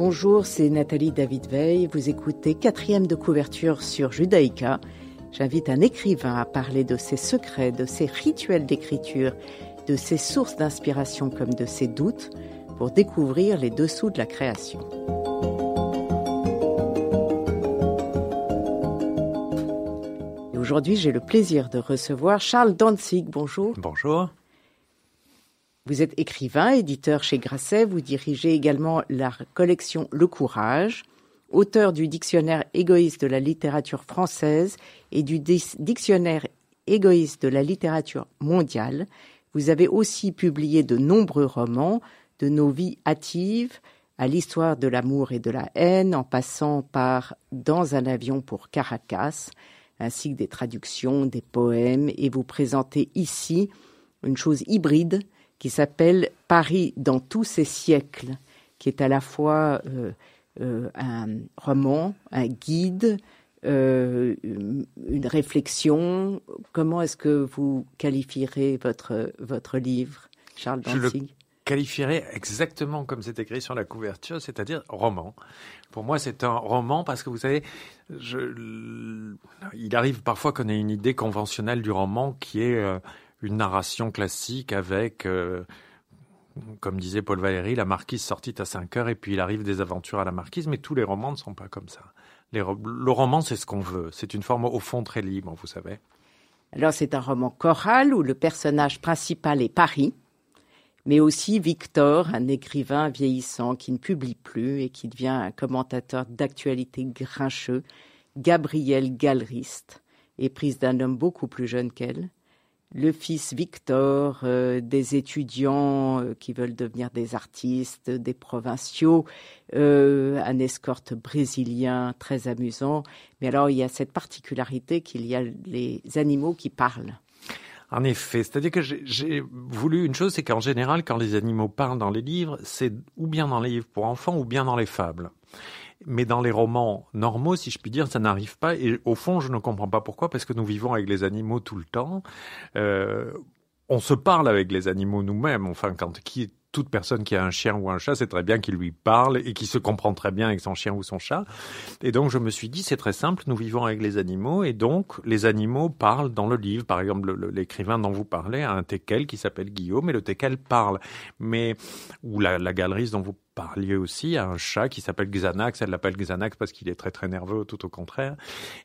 Bonjour, c'est Nathalie David Veil. Vous écoutez quatrième de couverture sur Judaïka. J'invite un écrivain à parler de ses secrets, de ses rituels d'écriture, de ses sources d'inspiration comme de ses doutes pour découvrir les dessous de la création. Aujourd'hui, j'ai le plaisir de recevoir Charles Danzig. Bonjour. Bonjour. Vous êtes écrivain, éditeur chez Grasset. Vous dirigez également la collection Le Courage, auteur du dictionnaire égoïste de la littérature française et du dictionnaire égoïste de la littérature mondiale. Vous avez aussi publié de nombreux romans, de nos vies hâtives à l'histoire de l'amour et de la haine, en passant par Dans un avion pour Caracas, ainsi que des traductions, des poèmes, et vous présentez ici une chose hybride qui s'appelle Paris dans tous ses siècles, qui est à la fois euh, euh, un roman, un guide, euh, une réflexion. Comment est-ce que vous qualifierez votre, votre livre, Charles Danzig qualifierais exactement comme c'est écrit sur la couverture, c'est-à-dire roman. Pour moi, c'est un roman parce que vous savez, il arrive parfois qu'on ait une idée conventionnelle du roman qui est euh, une narration classique avec, euh, comme disait Paul Valéry, la marquise sortit à 5 heures et puis il arrive des aventures à la marquise, mais tous les romans ne sont pas comme ça. le roman, c'est ce qu'on veut. C'est une forme au fond très libre, vous savez. Alors c'est un roman choral où le personnage principal est Paris mais aussi Victor, un écrivain vieillissant qui ne publie plus et qui devient un commentateur d'actualité grincheux, Gabrielle Galeriste, éprise d'un homme beaucoup plus jeune qu'elle, le fils Victor, euh, des étudiants euh, qui veulent devenir des artistes, des provinciaux, euh, un escorte brésilien très amusant. Mais alors il y a cette particularité qu'il y a les animaux qui parlent. En effet, c'est-à-dire que j'ai voulu une chose, c'est qu'en général, quand les animaux parlent dans les livres, c'est ou bien dans les livres pour enfants ou bien dans les fables. Mais dans les romans normaux, si je puis dire, ça n'arrive pas. Et au fond, je ne comprends pas pourquoi, parce que nous vivons avec les animaux tout le temps. Euh, on se parle avec les animaux nous-mêmes. Enfin, quand qui toute personne qui a un chien ou un chat, c'est très bien qu'il lui parle et qu'il se comprend très bien avec son chien ou son chat. Et donc je me suis dit, c'est très simple, nous vivons avec les animaux et donc les animaux parlent dans le livre. Par exemple, l'écrivain dont vous parlez a un teckel qui s'appelle Guillaume et le teckel parle. Mais ou la, la galeriste dont vous parliez aussi à un chat qui s'appelle Xanax. Elle l'appelle Xanax parce qu'il est très très nerveux, tout au contraire.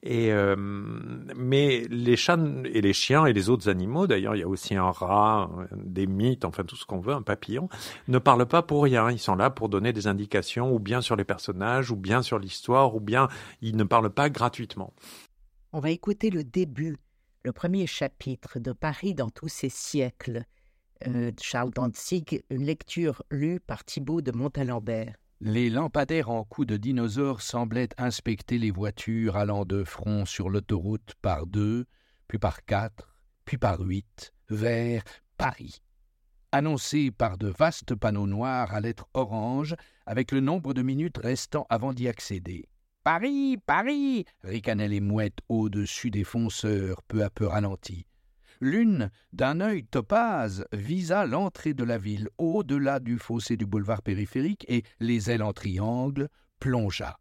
Et euh, mais les chats et les chiens et les autres animaux, d'ailleurs, il y a aussi un rat, des mythes, enfin tout ce qu'on veut, un papillon, ne parlent pas pour rien. Ils sont là pour donner des indications, ou bien sur les personnages, ou bien sur l'histoire, ou bien ils ne parlent pas gratuitement. On va écouter le début, le premier chapitre de Paris dans tous ces siècles euh, Charles Danzig, une lecture lue par Thibaut de Montalembert. Les lampadaires en coups de dinosaures semblaient inspecter les voitures allant de front sur l'autoroute par deux, puis par quatre, puis par huit, vers Paris. Annoncé par de vastes panneaux noirs à lettres orange, avec le nombre de minutes restant avant d'y accéder. Paris, Paris ricanaient les mouettes au-dessus des fonceurs, peu à peu ralentis. L'une, d'un œil topaz, visa l'entrée de la ville au-delà du fossé du boulevard périphérique et, les ailes en triangle, plongea.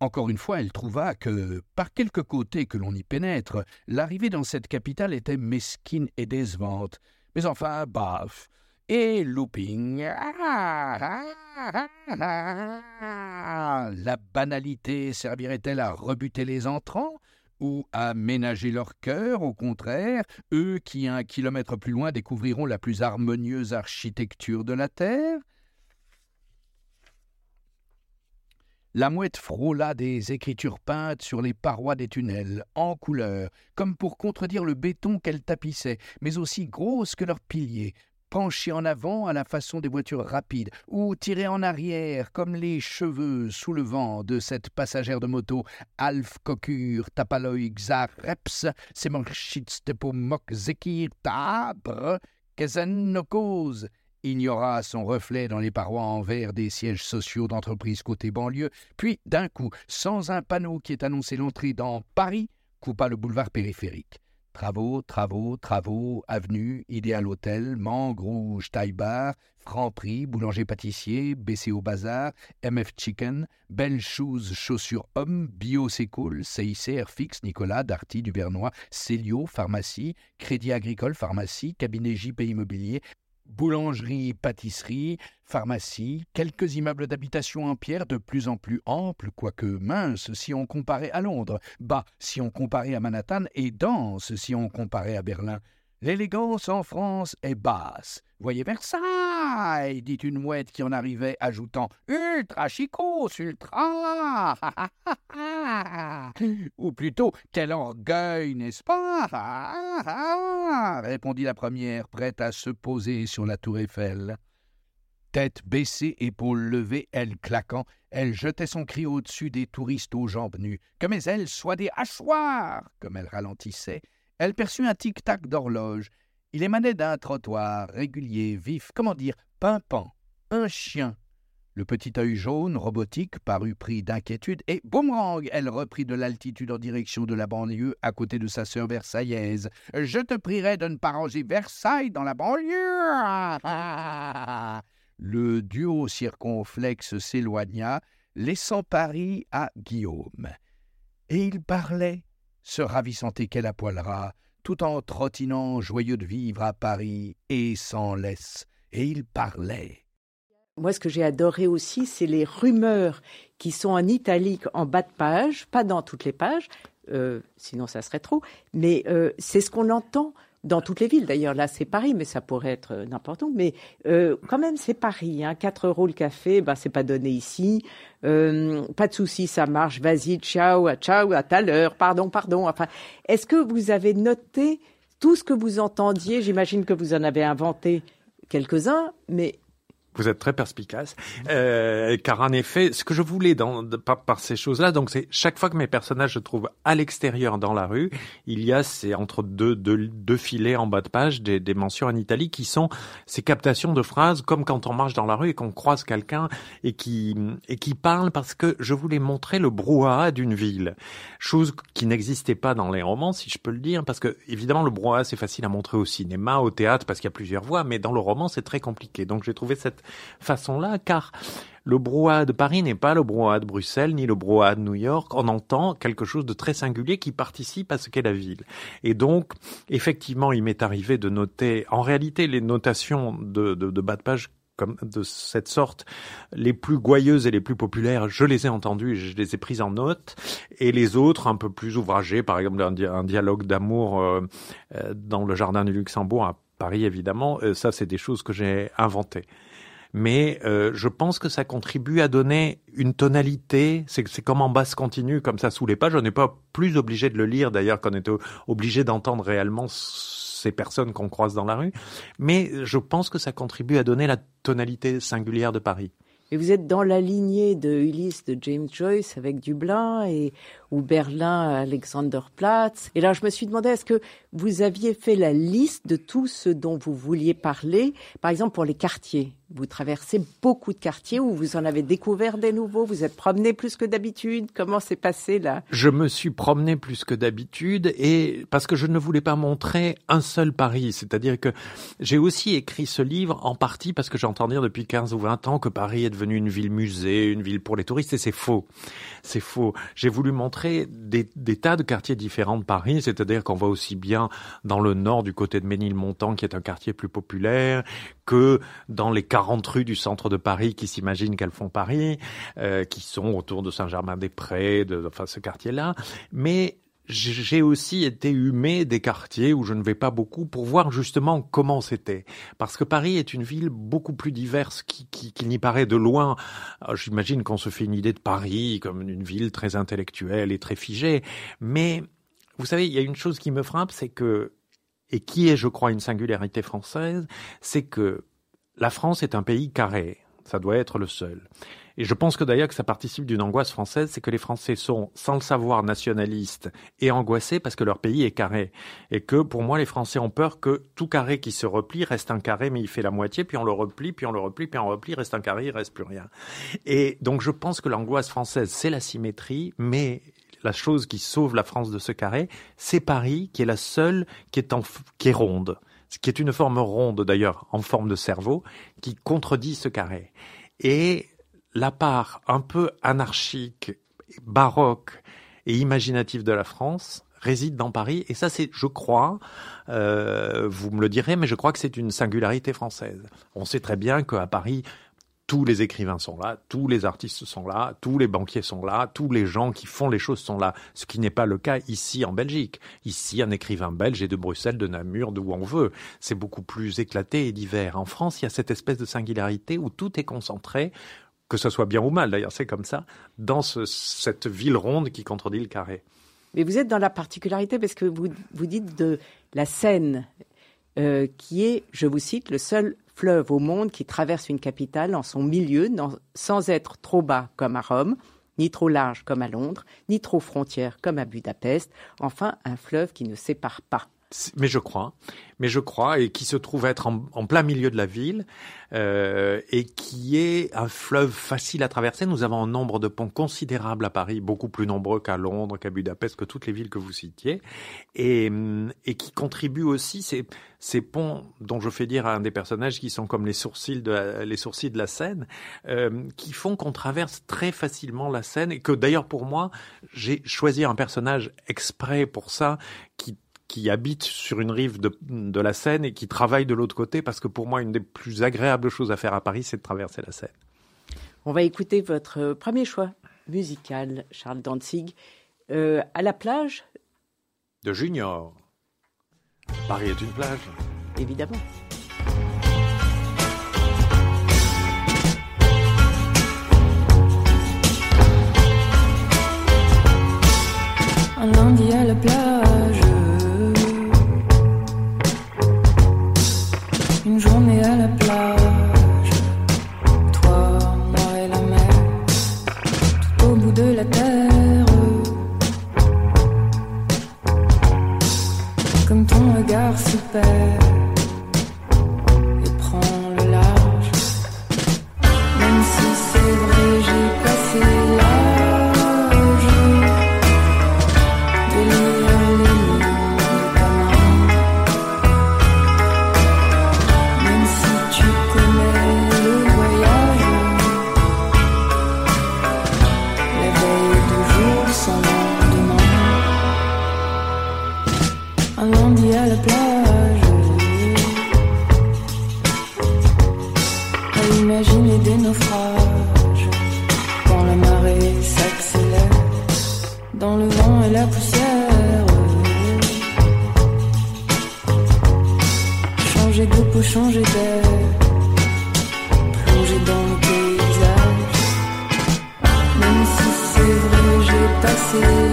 Encore une fois, elle trouva que, par quelque côté que l'on y pénètre, l'arrivée dans cette capitale était mesquine et décevante. Mais enfin, baf, et looping. La banalité servirait-elle à rebuter les entrants? Ou à ménager leur cœur, au contraire, eux qui, un kilomètre plus loin, découvriront la plus harmonieuse architecture de la Terre? La mouette frôla des écritures peintes sur les parois des tunnels, en couleur, comme pour contredire le béton qu'elles tapissaient, mais aussi grosses que leurs piliers, penchées en avant à la façon des voitures rapides, ou tirées en arrière comme les cheveux sous le vent de cette passagère de moto, Alf Kokur, Tapaloi Xar Reps, Semorchitz Mok Zekir Tabre, Kezen cause. Ignora son reflet dans les parois en verre des sièges sociaux d'entreprises côté banlieue, puis d'un coup, sans un panneau qui ait annoncé l'entrée dans Paris, coupa le boulevard périphérique. Travaux, travaux, travaux, avenue, Idéal Hôtel, Mangue Rouge, Taille-Bar, Franprix, Boulanger-Pâtissier, BC au Bazar, MF Chicken, Belle Shoes, Chaussures Hommes, Bio C'est Cool, CIC, Fix, Nicolas, Darty, Duvernois, Célio, Pharmacie, Crédit Agricole, Pharmacie, Cabinet JP Immobilier, boulangerie, pâtisserie, pharmacie, quelques immeubles d'habitation en pierre de plus en plus amples, quoique minces si on comparait à Londres, bas si on comparait à Manhattan et denses si on comparait à Berlin. L'élégance en France est basse. Voyez Versailles, dit une mouette qui en arrivait, ajoutant Ultra chicos, ultra Ou plutôt, quel orgueil, n'est-ce pas? Répondit la première, prête à se poser sur la tour Eiffel. Tête baissée, épaules levées, elle claquant, elle jetait son cri au-dessus des touristes aux jambes nues. Que mes ailes soient des hachoirs Comme elle ralentissait, elle perçut un tic-tac d'horloge. Il émanait d'un trottoir régulier, vif, comment dire, pimpant, un chien. Le petit œil jaune, robotique, parut pris d'inquiétude, et boomerang, elle reprit de l'altitude en direction de la banlieue à côté de sa sœur versaillaise. Je te prierai de ne pas ranger Versailles dans la banlieue. Le duo circonflexe s'éloigna, laissant Paris à Guillaume. Et il parlait se ravissant qu'elle poilera, tout en trottinant joyeux de vivre à Paris et sans laisse. Et il parlait. Moi, ce que j'ai adoré aussi, c'est les rumeurs qui sont en italique en bas de page, pas dans toutes les pages, euh, sinon ça serait trop, mais euh, c'est ce qu'on entend dans toutes les villes. D'ailleurs, là, c'est Paris, mais ça pourrait être euh, n'importe où. Mais quand même, c'est Paris. Hein. 4 euros le café, ben, c'est pas donné ici. Pas de souci, ça marche. Vas-y, ciao, ciao, à tout à l'heure. Pardon, pardon. Enfin, est-ce que vous avez noté tout ce que vous entendiez? J'imagine que vous en avez inventé quelques-uns, mais vous êtes très perspicace, euh, car en effet, ce que je voulais dans, par, par, ces choses-là, donc c'est chaque fois que mes personnages se trouvent à l'extérieur dans la rue, il y a c'est entre deux, deux, deux, filets en bas de page des, des, mentions en Italie qui sont ces captations de phrases comme quand on marche dans la rue et qu'on croise quelqu'un et qui et qui parle parce que je voulais montrer le brouhaha d'une ville, chose qui n'existait pas dans les romans, si je peux le dire, parce que évidemment le brouhaha c'est facile à montrer au cinéma, au théâtre, parce qu'il y a plusieurs voix, mais dans le roman c'est très compliqué. Donc j'ai trouvé cette façon-là, car le brouhaha de Paris n'est pas le brouhaha de Bruxelles ni le brouhaha de New York. On entend quelque chose de très singulier qui participe à ce qu'est la ville. Et donc, effectivement, il m'est arrivé de noter, en réalité, les notations de, bas de page de cette sorte, les plus gouailleuses et les plus populaires, je les ai entendues et je les ai prises en note. Et les autres, un peu plus ouvragées, par exemple un, dialogue d'amour euh, euh, dans le jardin du Luxembourg à Paris, évidemment, euh, ça c'est des choses que j'ai inventées mais euh, je pense que ça contribue à donner une tonalité. C'est comme en basse continue, comme ça sous les pages. On n'est pas plus obligé de le lire d'ailleurs qu'on était obligé d'entendre réellement ces personnes qu'on croise dans la rue, mais je pense que ça contribue à donner la tonalité singulière de Paris. Et vous êtes dans la lignée de Ulysse de James Joyce avec Dublin et ou Berlin Alexanderplatz. Et là, je me suis demandé est-ce que vous aviez fait la liste de tout ce dont vous vouliez parler, par exemple pour les quartiers. Vous traversez beaucoup de quartiers où vous en avez découvert des nouveaux. Vous êtes promené plus que d'habitude. Comment s'est passé là? Je me suis promené plus que d'habitude et parce que je ne voulais pas montrer un seul Paris. C'est-à-dire que j'ai aussi écrit ce livre en partie parce que j'entends dire depuis 15 ou 20 ans que Paris est devenu une ville musée, une ville pour les touristes et c'est faux. C'est faux. J'ai voulu montrer des, des, tas de quartiers différents de Paris. C'est-à-dire qu'on va aussi bien dans le nord du côté de Ménilmontant qui est un quartier plus populaire que dans les 40 rues du centre de Paris qui s'imaginent qu'elles font Paris, euh, qui sont autour de Saint-Germain-des-Prés, de, enfin ce quartier-là. Mais j'ai aussi été humé des quartiers où je ne vais pas beaucoup pour voir justement comment c'était. Parce que Paris est une ville beaucoup plus diverse qu'il qui, qui n'y paraît de loin. J'imagine qu'on se fait une idée de Paris comme une ville très intellectuelle et très figée. Mais vous savez, il y a une chose qui me frappe, c'est que et qui est, je crois, une singularité française, c'est que la France est un pays carré. Ça doit être le seul. Et je pense que d'ailleurs que ça participe d'une angoisse française, c'est que les Français sont, sans le savoir, nationalistes et angoissés parce que leur pays est carré. Et que pour moi, les Français ont peur que tout carré qui se replie reste un carré, mais il fait la moitié, puis on le replie, puis on le replie, puis on replie, reste un carré, il reste plus rien. Et donc je pense que l'angoisse française, c'est la symétrie, mais la chose qui sauve la France de ce carré, c'est Paris qui est la seule qui est, en, qui est ronde, qui est une forme ronde d'ailleurs, en forme de cerveau, qui contredit ce carré. Et la part un peu anarchique, baroque et imaginative de la France réside dans Paris. Et ça, c'est, je crois, euh, vous me le direz, mais je crois que c'est une singularité française. On sait très bien qu'à Paris, tous les écrivains sont là, tous les artistes sont là, tous les banquiers sont là, tous les gens qui font les choses sont là, ce qui n'est pas le cas ici en Belgique. Ici, un écrivain belge est de Bruxelles, de Namur, d'où on veut. C'est beaucoup plus éclaté et divers. En France, il y a cette espèce de singularité où tout est concentré, que ce soit bien ou mal d'ailleurs, c'est comme ça, dans cette ville ronde qui contredit le carré. Mais vous êtes dans la particularité parce que vous, vous dites de la Seine, euh, qui est, je vous cite, le seul fleuve au monde qui traverse une capitale en son milieu, sans être trop bas comme à Rome, ni trop large comme à Londres, ni trop frontière comme à Budapest, enfin un fleuve qui ne sépare pas. Mais je crois, mais je crois, et qui se trouve être en, plein milieu de la ville, euh, et qui est un fleuve facile à traverser. Nous avons un nombre de ponts considérable à Paris, beaucoup plus nombreux qu'à Londres, qu'à Budapest, que toutes les villes que vous citiez, et, et qui contribue aussi ces, ces ponts dont je fais dire à un des personnages qui sont comme les sourcils de la, les sourcils de la Seine, euh, qui font qu'on traverse très facilement la Seine, et que d'ailleurs pour moi, j'ai choisi un personnage exprès pour ça, qui qui habite sur une rive de, de, la Seine et qui travaille de l'autre côté, parce que pour moi, une des plus agréables choses à faire à Paris, c'est de traverser la Seine. On va écouter votre premier choix musical, Charles Danzig, euh, à la plage De Junior. Paris est une plage. Évidemment. Un lundi à la plage Une journée à la plage, toi, moi et la mer, tout au bout de la terre. Comme ton regard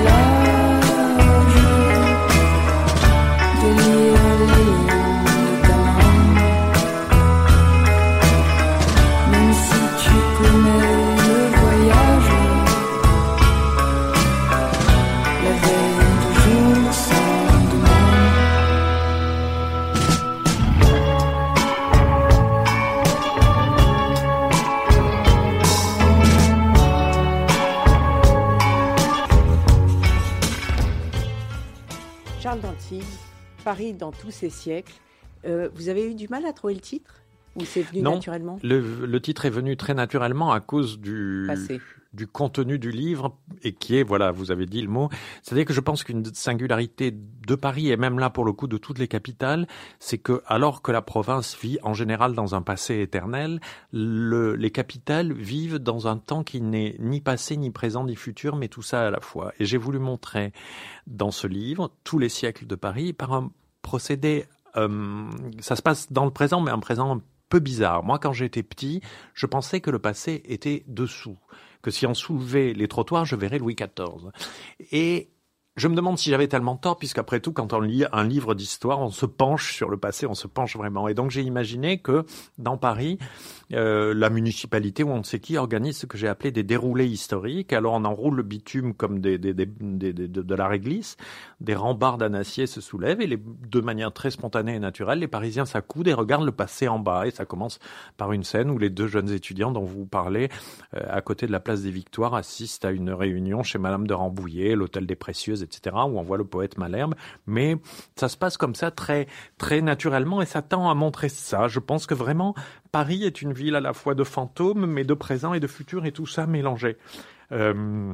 love. Dans tous ces siècles. Euh, vous avez eu du mal à trouver le titre ou c'est venu naturellement? Le, le, titre est venu très naturellement à cause du, du contenu du livre et qui est, voilà, vous avez dit le mot, c'est-à-dire que je pense qu'une singularité de Paris et même là pour le coup de toutes les capitales, c'est que alors que la province vit en général dans un passé éternel, le, les capitales vivent dans un temps qui n'est ni passé, ni présent, ni futur, mais tout ça à la fois. Et j'ai voulu montrer dans ce livre tous les siècles de Paris par un procédé, euh, ça se passe dans le présent, mais un présent un peu bizarre. Moi, quand j'étais petit, je pensais que le passé était dessous, que si on soulevait les trottoirs, je verrais Louis XIV. Et je me demande si j'avais tellement tort, puisqu'après tout, quand on lit un livre d'histoire, on se penche sur le passé, on se penche vraiment. Et donc j'ai imaginé que dans Paris, euh, la municipalité ou on ne sait qui organise ce que j'ai appelé des déroulés historiques. Alors on enroule le bitume comme des, des, des, de, la réglisse, des rambardes en acier se soulèvent et les, de manière très spontanée et naturelle, les Parisiens s'accoudent et regardent le passé en bas. Et ça commence par une scène où les deux jeunes étudiants dont vous parlez, euh, à côté de la place des Victoires, assistent à une réunion chez Madame de Rambouillet, l'hôtel des Précieuses, etc., où on voit le poète Malherbe. Mais ça se passe comme ça très, très naturellement et ça tend à montrer ça. Je pense que vraiment, Paris est une ville à la fois de fantômes, mais de présent et de futur, et tout ça mélangé. Euh,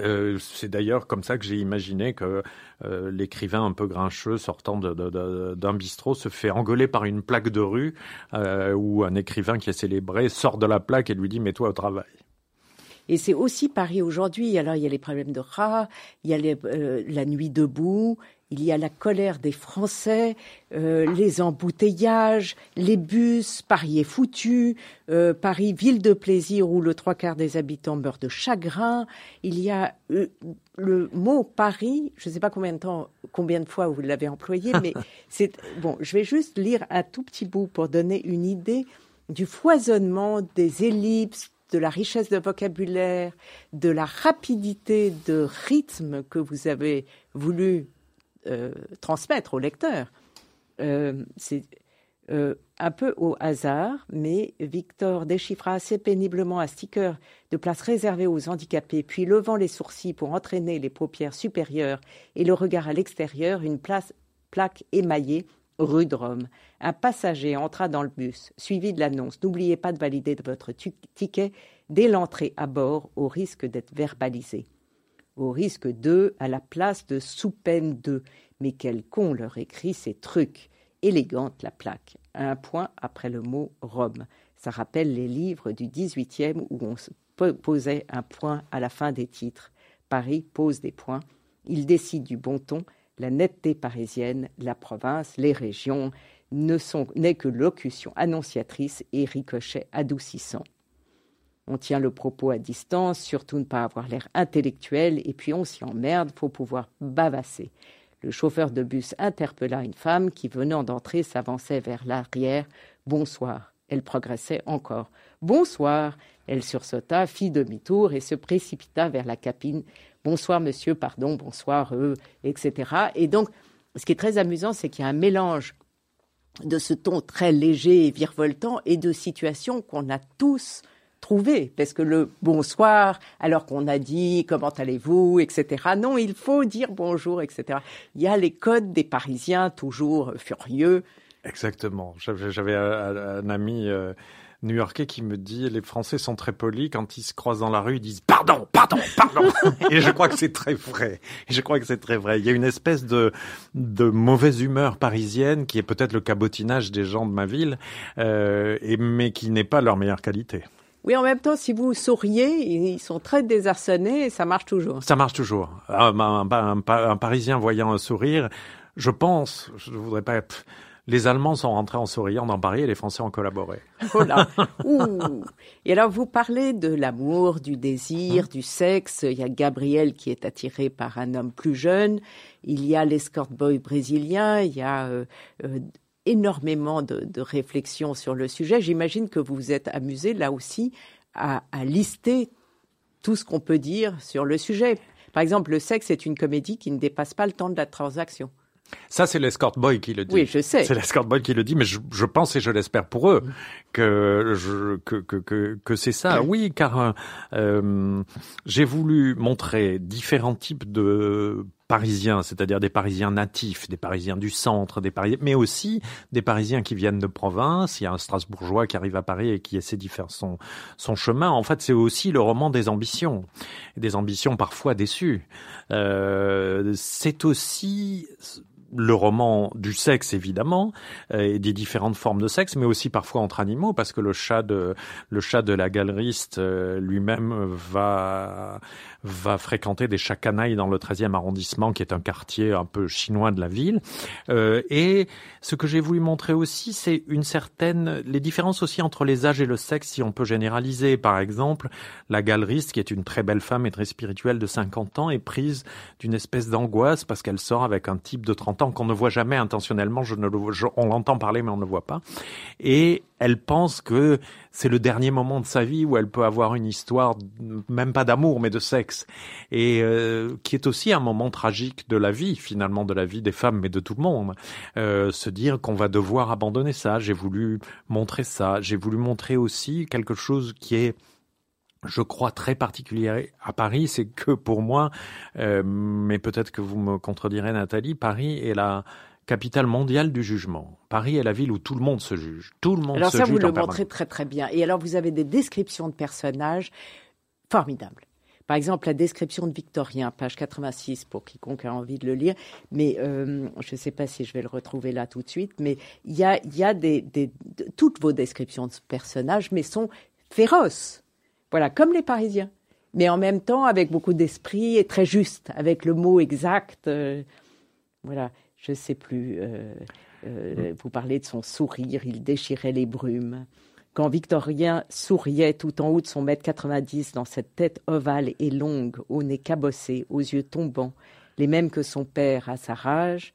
euh, c'est d'ailleurs comme ça que j'ai imaginé que euh, l'écrivain un peu grincheux sortant d'un bistrot se fait engueuler par une plaque de rue ou un écrivain qui est célébré sort de la plaque et lui dit mets-toi au travail. Et c'est aussi Paris aujourd'hui. Alors il y a les problèmes de rats, il y a la nuit debout, il y a la colère des Français, euh, les embouteillages, les bus, Paris est foutu, euh, Paris, ville de plaisir où le trois quarts des habitants meurent de chagrin. Il y a euh, le mot Paris, je ne sais pas combien de temps, combien de fois vous l'avez employé, mais c'est bon. Je vais juste lire un tout petit bout pour donner une idée du foisonnement des ellipses, de la richesse de vocabulaire, de la rapidité de rythme que vous avez voulu euh, transmettre au lecteur. Euh, c'est euh, un peu au hasard, mais Victor déchiffra assez péniblement un sticker de place réservée aux handicapés, puis levant les sourcils pour entraîner les paupières supérieures et le regard à l'extérieur, une plaque émaillée rue de Rome. Un passager entra dans le bus, suivi de l'annonce N'oubliez pas de valider votre ticket dès l'entrée à bord, au risque d'être verbalisé au risque de à la place de sous peine de. Mais quel con leur écrit ces trucs. Élégante la plaque. Un point après le mot Rome. Ça rappelle les livres du XVIIIe où on posait un point à la fin des titres. Paris pose des points. Il décide du bon ton. La netteté parisienne, la province, les régions ne sont n'est que locution annonciatrice et ricochet adoucissant. On tient le propos à distance, surtout ne pas avoir l'air intellectuel, et puis on s'y emmerde, faut pouvoir bavasser. Le chauffeur de bus interpella une femme qui, venant d'entrer, s'avançait vers l'arrière. Bonsoir. Elle progressait encore. Bonsoir. Elle sursauta, fit demi-tour et se précipita vers la cabine. Bonsoir, monsieur, pardon, bonsoir, eux, etc. Et donc, ce qui est très amusant, c'est qu'il y a un mélange de ce ton très léger et virevoltant et de situations qu'on a tous trouver, parce que le bonsoir, alors qu'on a dit comment allez-vous, etc. Non, il faut dire bonjour, etc. Il y a les codes des Parisiens toujours furieux. Exactement. J'avais un, ami euh, new-yorkais qui me dit les Français sont très polis quand ils se croisent dans la rue, ils disent pardon, pardon, pardon. et je crois que c'est très vrai. Et je crois que c'est très vrai. Il y a une espèce de de mauvaise humeur parisienne qui est peut-être le cabotinage des gens de ma ville, euh, et mais qui n'est pas leur meilleure qualité. Oui, en même temps, si vous souriez, ils sont très désarçonnés et ça marche toujours. Ça marche toujours. Un, un, Parisien voyant un sourire, je pense, je ne voudrais pas être... Les Allemands sont rentrés en souriant dans Paris et les Français ont collaboré. Voilà. Ouh. Et alors, vous parlez de l'amour, du désir, du sexe. Il y a Gabriel qui est attiré par un homme plus jeune. Il y a l'escort boy brésilien. Il y a euh, euh, énormément de, de réflexions sur le sujet. J'imagine que vous vous êtes amusé là aussi à, lister tout ce qu'on peut dire sur le sujet. Par exemple, le sexe est une comédie qui ne dépasse pas le temps de la transaction. Ça, c'est l'escort boy qui le dit. Oui, je sais. C'est l'escort boy qui le dit, mais je, je pense et je l'espère pour eux que je, que, que, que, que c'est ça. Oui, car euh, j'ai voulu montrer différents types de parisiens, c'est-à-dire des Parisiens natifs, des Parisiens du centre, des Parisiens, mais aussi des Parisiens qui viennent de province. Il y a un Strasbourgeois qui arrive à Paris et qui essaie d'y faire son, son chemin. En fait, c'est aussi le roman des ambitions, des ambitions parfois déçues. Euh, c'est aussi le roman du sexe évidemment euh, et des différentes formes de sexe mais aussi parfois entre animaux parce que le chat de le chat de la galeriste euh, lui-même va va fréquenter des chakanaï dans le 13e arrondissement, qui est un quartier un peu chinois de la ville. Euh, et ce que j'ai voulu montrer aussi, c'est une certaine, les différences aussi entre les âges et le sexe, si on peut généraliser. Par exemple, la galeriste, qui est une très belle femme et très spirituelle de 50 ans, est prise d'une espèce d'angoisse parce qu'elle sort avec un type de 30 ans qu'on ne voit jamais intentionnellement. Je ne le, on l'entend parler, mais on ne voit pas. Et elle pense que c'est le dernier moment de sa vie où elle peut avoir une histoire, même pas d'amour, mais de sexe, et euh, qui est aussi un moment tragique de la vie, finalement, de la vie des femmes, mais de tout le monde. Euh, se dire qu'on va devoir abandonner ça. J'ai voulu montrer ça. J'ai voulu montrer aussi quelque chose qui est je crois très particulier à Paris, c'est que pour moi, euh, mais peut-être que vous me contredirez Nathalie, Paris est la capitale mondiale du jugement. Paris est la ville où tout le monde se juge. Tout le monde alors se ça, juge. vous le en permanence. montrez très très bien. Et alors, vous avez des descriptions de personnages formidables. Par exemple, la description de Victorien, page 86, pour quiconque a envie de le lire. Mais euh, je ne sais pas si je vais le retrouver là tout de suite. Mais il y a, il y a des, des- de- toutes vos descriptions de personnages, mais sont féroces. Voilà, comme les Parisiens. Mais en même temps, avec beaucoup d'esprit et très juste, avec le mot exact. euh, voilà, je ne sais plus. euh, euh, vous parlez de son sourire, il déchirait les brumes. Quand Victorien souriait tout en haut de son mètre 90 dans cette tête ovale et longue, au nez cabossé, aux yeux tombants, les mêmes que son père à sa rage,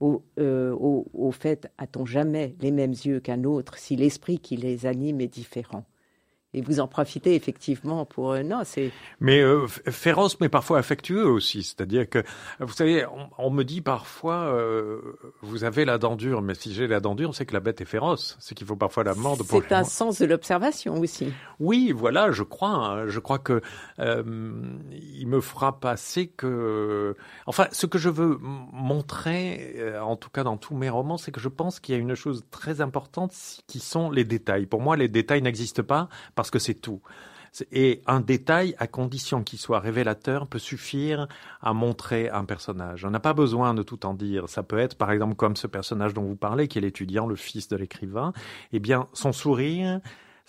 au, euh, au, au fait, a-t-on jamais les mêmes yeux qu'un autre si l'esprit qui les anime est différent? Et vous en profitez effectivement pour... euh, non, c'est... Mais euh, féroce, mais parfois affectueux aussi. C'est-à-dire que, vous savez, on, on me dit parfois, euh, vous avez la dent dure, mais si j'ai la dent dure, c'est que la bête est féroce. C'est qu'il faut parfois la mordre pour... C'est un sens de l'observation aussi. Oui, voilà, je crois. hein. Je crois que euh, il me frappe assez que, enfin, ce que je veux montrer, en tout cas dans tous mes romans, c'est que je pense qu'il y a une chose très importante qui sont les détails. Pour moi, les détails n'existent pas parce que c'est tout. Et un détail, à condition qu'il soit révélateur, peut suffire à montrer un personnage. On n'a pas besoin de tout en dire. Ça peut être, par exemple, comme ce personnage dont vous parlez, qui est l'étudiant, le fils de l'écrivain. Eh bien, son sourire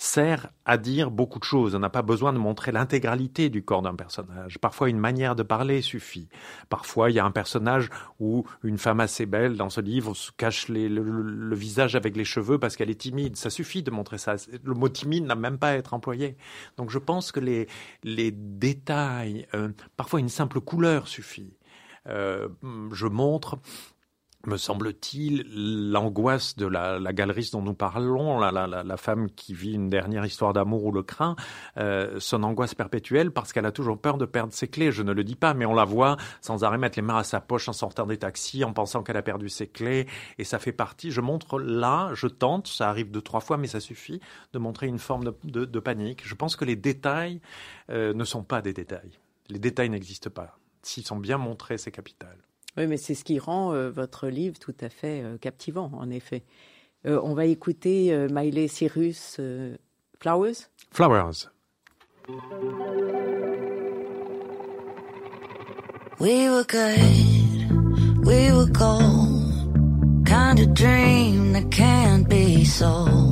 sert à dire beaucoup de choses. On n'a pas besoin de montrer l'intégralité du corps d'un personnage. Parfois, une manière de parler suffit. Parfois, il y a un personnage où une femme assez belle dans ce livre se cache le, visage avec les cheveux parce qu'elle est timide. Ça suffit de montrer ça. Le mot timide n'a même pas à être employé. Donc, je pense que les, les détails, euh, parfois une simple couleur suffit. Euh, je montre me semble-t-il, l'angoisse de la, la galeriste dont nous parlons, la, la, la, femme qui vit une dernière histoire d'amour ou le craint, euh, son angoisse perpétuelle parce qu'elle a toujours peur de perdre ses clés. Je ne le dis pas, mais on la voit sans arrêt mettre les mains à sa poche en sortant des taxis, en pensant qu'elle a perdu ses clés, et ça fait partie. Je montre là, je tente, ça arrive deux trois fois, mais ça suffit de montrer une forme de, de, de panique. Je pense que les détails euh, ne sont pas des détails. Les détails n'existent pas. S'ils sont bien montrés, c'est capital. Oui, mais c'est ce qui rend euh, votre livre tout à fait euh, captivant, en effet. Euh, on va écouter euh, Miley Cyrus euh, Flowers. Flowers. We were good, we were gold, kind of dream that can't be sold.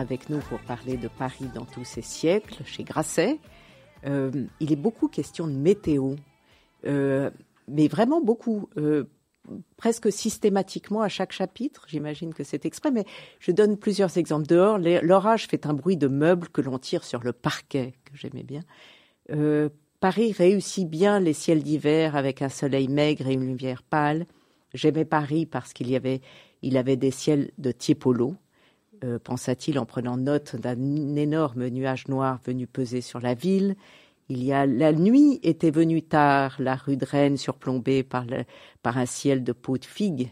Avec nous pour parler de Paris dans tous ces siècles chez Grasset. Euh, il est beaucoup question de météo, euh, mais vraiment beaucoup, euh, presque systématiquement à chaque chapitre. J'imagine que c'est exprès, mais je donne plusieurs exemples. Dehors, l'orage fait un bruit de meubles que l'on tire sur le parquet, que j'aimais bien. Paris réussit bien les ciels d'hiver avec un soleil maigre et une lumière pâle. J'aimais Paris parce qu'il y avait, il avait des ciels de Tiepolo, euh, pensa-t-il en prenant note d'un énorme nuage noir venu peser sur la ville. Il y a la nuit était venue tard, la rue de Rennes surplombée par, un ciel de peau de figue.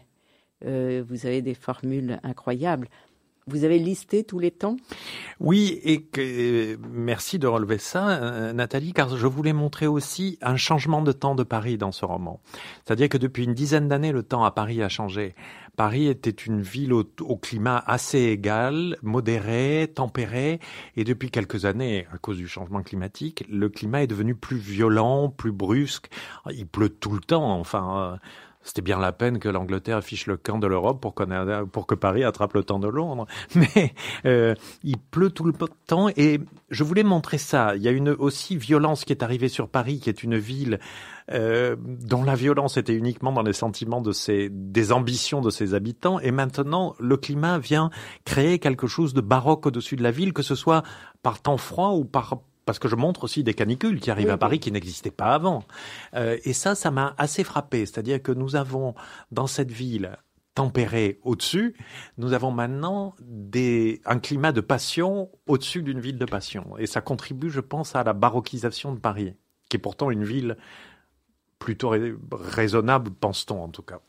Euh, vous avez des formules incroyables. Vous avez listé tous les temps? Oui, et que, merci de relever ça, euh, Nathalie, car je voulais montrer aussi un changement de temps de Paris dans ce roman. C'est-à-dire que depuis une dizaine d'années, le temps à Paris a changé. Paris était une ville au, au, climat assez égal, modéré, tempéré, et depuis quelques années, à cause du changement climatique, le climat est devenu plus violent, plus brusque. Il pleut tout le temps, enfin. Euh, c'était bien la peine que l'Angleterre affiche le camp de l'Europe pour, pour, que Paris attrape le temps de Londres. Mais euh, il pleut tout le temps et je voulais montrer ça. Il y a une aussi violence qui est arrivée sur Paris, qui est une ville euh, dont la violence était uniquement dans les sentiments de ses, des ambitions de ses habitants. Et maintenant, le climat vient créer quelque chose de baroque au-dessus de la ville, que ce soit par temps froid ou par parce que je montre aussi des canicules qui arrivent à Paris qui n'existaient pas avant. Euh, et ça, ça m'a assez frappé. C'est-à-dire que nous avons dans cette ville tempérée au-dessus, nous avons maintenant des, un climat de passion au-dessus d'une ville de passion. Et ça contribue, je pense, à la baroquisation de Paris, qui est pourtant une ville plutôt raisonnable, pense-t-on en tout cas.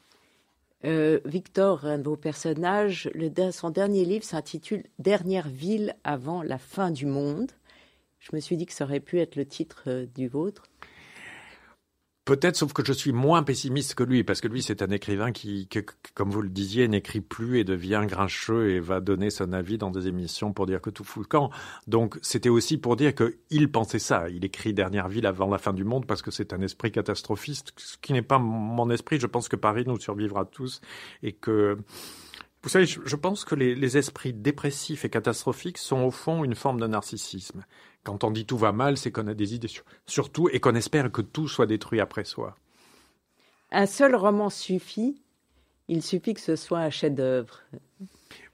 Euh, Victor, un de vos personnages, le, son dernier livre s'intitule Dernière ville avant la fin du monde. Je me suis dit que ça aurait pu être le titre euh, du vôtre. Peut-être, sauf que je suis moins pessimiste que lui, parce que lui, c'est un écrivain qui, comme vous le disiez, n'écrit plus et devient grincheux et va donner son avis dans des émissions pour dire que tout fout le camp. Donc, c'était aussi pour dire qu'il pensait ça. Il écrit Dernière ville avant la fin du monde parce que c'est un esprit catastrophiste, ce qui n'est pas mon esprit. Je pense que Paris nous survivra tous et que vous savez, je, pense que les, les, esprits dépressifs et catastrophiques sont au fond une forme de narcissisme. Quand on dit tout va mal, c'est qu'on a des idées sur, tout et qu'on espère que tout soit détruit après soi. Un seul roman suffit. Il suffit que ce soit un chef-d'œuvre.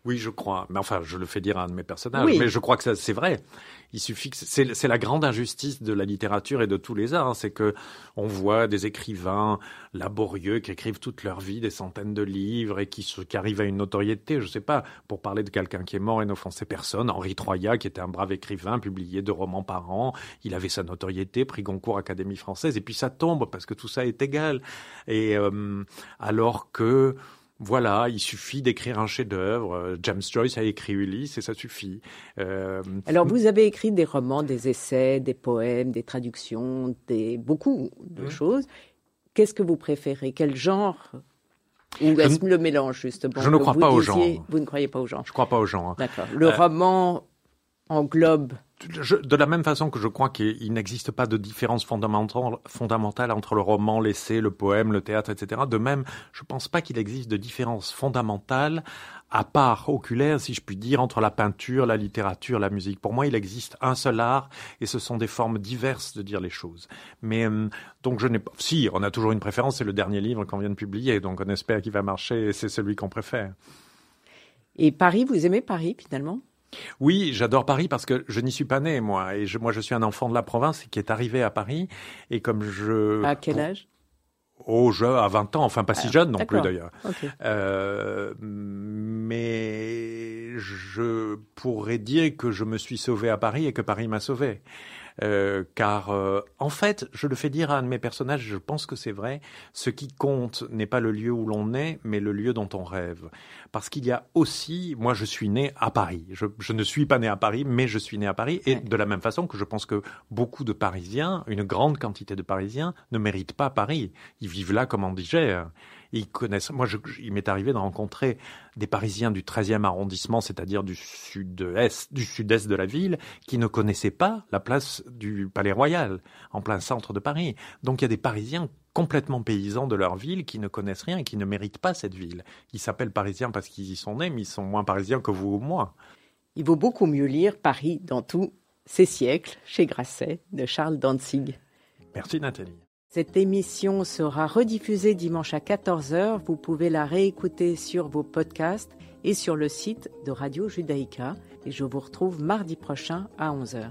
Oui, je crois. Mais enfin, je le fais dire à un de mes personnages. Mais je crois que c'est vrai. Il suffit que c'est la grande injustice de la littérature et de tous les arts, hein. c'est que on voit des écrivains laborieux qui écrivent toute leur vie des centaines de livres et qui, qui arrivent à une notoriété. Je sais pas, pour parler de quelqu'un qui est mort et n'offenser personne, Henri Troyat, qui était un brave écrivain, publié deux romans par an, il avait sa notoriété, prix Goncourt Académie française, et puis ça tombe parce que tout ça est égal. Et euh, alors que voilà, il suffit d'écrire un chef-d'œuvre. James Joyce a écrit Ulysse et ça suffit. Euh... Alors vous avez écrit des romans, des essais, des poèmes, des traductions, des beaucoup de mmh. choses. Qu'est-ce que vous préférez? Quel genre? Ou est-ce le mélange justement? Je ne crois pas aux gens. Vous ne croyez pas aux gens Je ne crois pas aux gens. Hein. D'accord. Le euh, roman englobe de la même façon que je crois qu'il n'existe pas de différence fondamentale, entre le roman, l'essai, le poème, le théâtre, etc. De même, je ne pense pas qu'il existe de différence fondamentale, à part oculaire, si je puis dire, entre la peinture, la littérature, la musique. Pour moi, il existe un seul art, et ce sont des formes diverses de dire les choses. Mais euh, donc je n'ai pas. Si, on a toujours une préférence. C'est le dernier livre qu'on vient de publier, donc on espère qu'il va marcher, et c'est celui qu'on préfère. Et Paris, vous aimez Paris finalement? Oui, j'adore Paris parce que je n'y suis pas né, moi. Et moi, je suis un enfant de la province qui est arrivé à Paris. Et comme je... À quel âge? Oh, je, à 20 ans, enfin pas si ah, jeune non plus d'ailleurs. Euh, mais je pourrais dire que je me suis sauvé à Paris et que Paris m'a sauvé. Euh, car euh, en fait, je le fais dire à un de mes personnages, je pense que c'est vrai, ce qui compte n'est pas le lieu où l'on est, mais le lieu dont on rêve. Parce qu'il y a aussi, moi je suis né à Paris, je, je, ne suis pas né à Paris, mais je suis né à Paris, et de la même façon que je pense que beaucoup de Parisiens, une grande quantité de Parisiens, ne méritent pas Paris. Ils vivent là comme en digère. Ils connaissent. Moi, je, il m'est arrivé de rencontrer des Parisiens du 13e arrondissement, c'est-à-dire du sud-est, du sud-est de la ville, qui ne connaissaient pas la place du Palais Royal, en plein centre de Paris. Donc, il y a des Parisiens complètement paysans de leur ville qui ne connaissent rien et qui ne méritent pas cette ville. Ils s'appellent Parisiens parce qu'ils y sont nés, mais ils sont moins Parisiens que vous ou moi. Il vaut beaucoup mieux lire Paris dans tous ses siècles chez Grasset de Charles Danzig. Merci Nathalie. Cette émission sera rediffusée dimanche à 14h. Vous pouvez la réécouter sur vos podcasts et sur le site de Radio Judaïka. Et je vous retrouve mardi prochain à 11h.